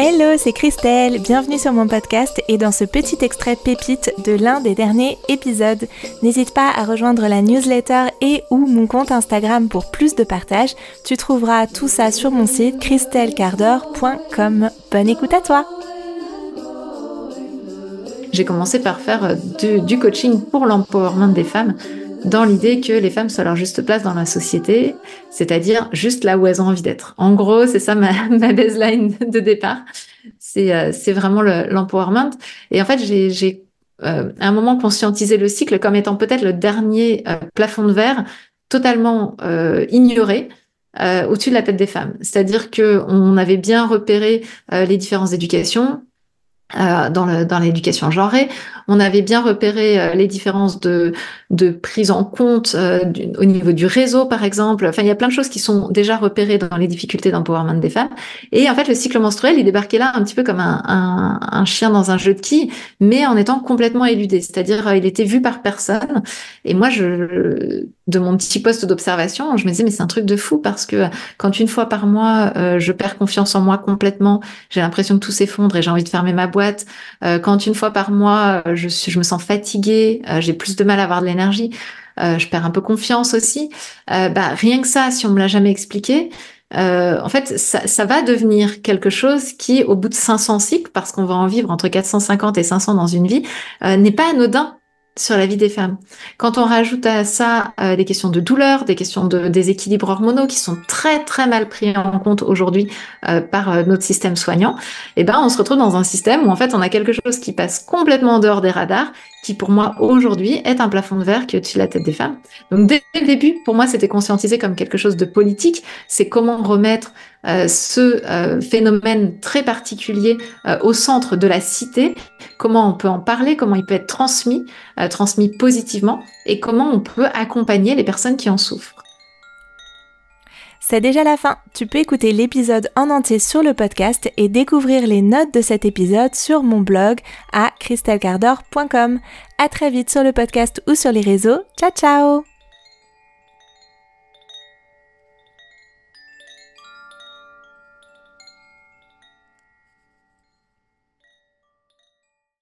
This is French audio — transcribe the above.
Hello, c'est Christelle, bienvenue sur mon podcast et dans ce petit extrait pépite de l'un des derniers épisodes. N'hésite pas à rejoindre la newsletter et ou mon compte Instagram pour plus de partage. Tu trouveras tout ça sur mon site christellecardor.com. Bonne écoute à toi J'ai commencé par faire euh, du coaching pour l'empowerment des femmes dans l'idée que les femmes soient leur juste place dans la société, c'est-à-dire juste là où elles ont envie d'être. En gros, c'est ça ma, baseline de départ. C'est euh, vraiment l'empowerment. et en fait, j'ai euh, à un moment conscientisé le cycle comme étant peut-être le dernier euh, plafond de verre totalement euh, ignoré. au-dessus de la tête des femmes. C'est-à-dire que on avait bien repéré les différences d'éducation, euh, dans l'éducation genrée. On avait bien repéré euh, les différences de, de prise en compte euh, au niveau du réseau, par exemple. Enfin, il y a plein de choses qui sont déjà repérées dans les difficultés d'empowerment des femmes. Et en fait, le cycle menstruel, il débarquait là un petit peu comme un, un, un chien dans un jeu de quilles, mais en étant complètement éludé. C'est-à-dire, il était vu par personne. Et moi, je, de mon petit poste d'observation, je me disais, mais c'est un truc de fou parce que quand une fois par mois, je perds confiance en moi complètement, j'ai l'impression que tout s'effondre et j'ai envie de fermer ma boîte, euh, quand une fois par mois, euh, je, me sens fatiguée, euh, j'ai plus de mal à avoir de l'énergie, je perds un peu confiance aussi. bah, rien que ça, si on me l'a jamais expliqué, en fait, ça, ça, va devenir quelque chose qui, au bout de 500 cycles, parce qu'on va en vivre entre 450 et 500 dans une vie, n'est pas anodin sur la vie des femmes. Quand on rajoute à ça euh, des questions de douleur, des questions de déséquilibre hormonaux qui sont très très mal pris en compte aujourd'hui euh, par euh, notre système soignant, eh ben on se retrouve dans un système où en fait on a quelque chose qui passe complètement en dehors des radars, pour moi aujourd'hui est un plafond de verre qui est au-dessus de la tête des femmes. Donc dès le début, pour moi c'était conscientisé comme quelque chose de politique, c'est comment remettre euh, ce euh, phénomène très particulier euh, au centre de la cité, comment on peut en parler, comment il peut être transmis, transmis positivement, et comment on peut accompagner les personnes qui en souffrent. C'est déjà la fin. Tu peux écouter l'épisode en entier sur le podcast et découvrir les notes de cet épisode sur mon blog à christelcardor.com. À très vite sur le podcast ou sur les réseaux. Ciao ciao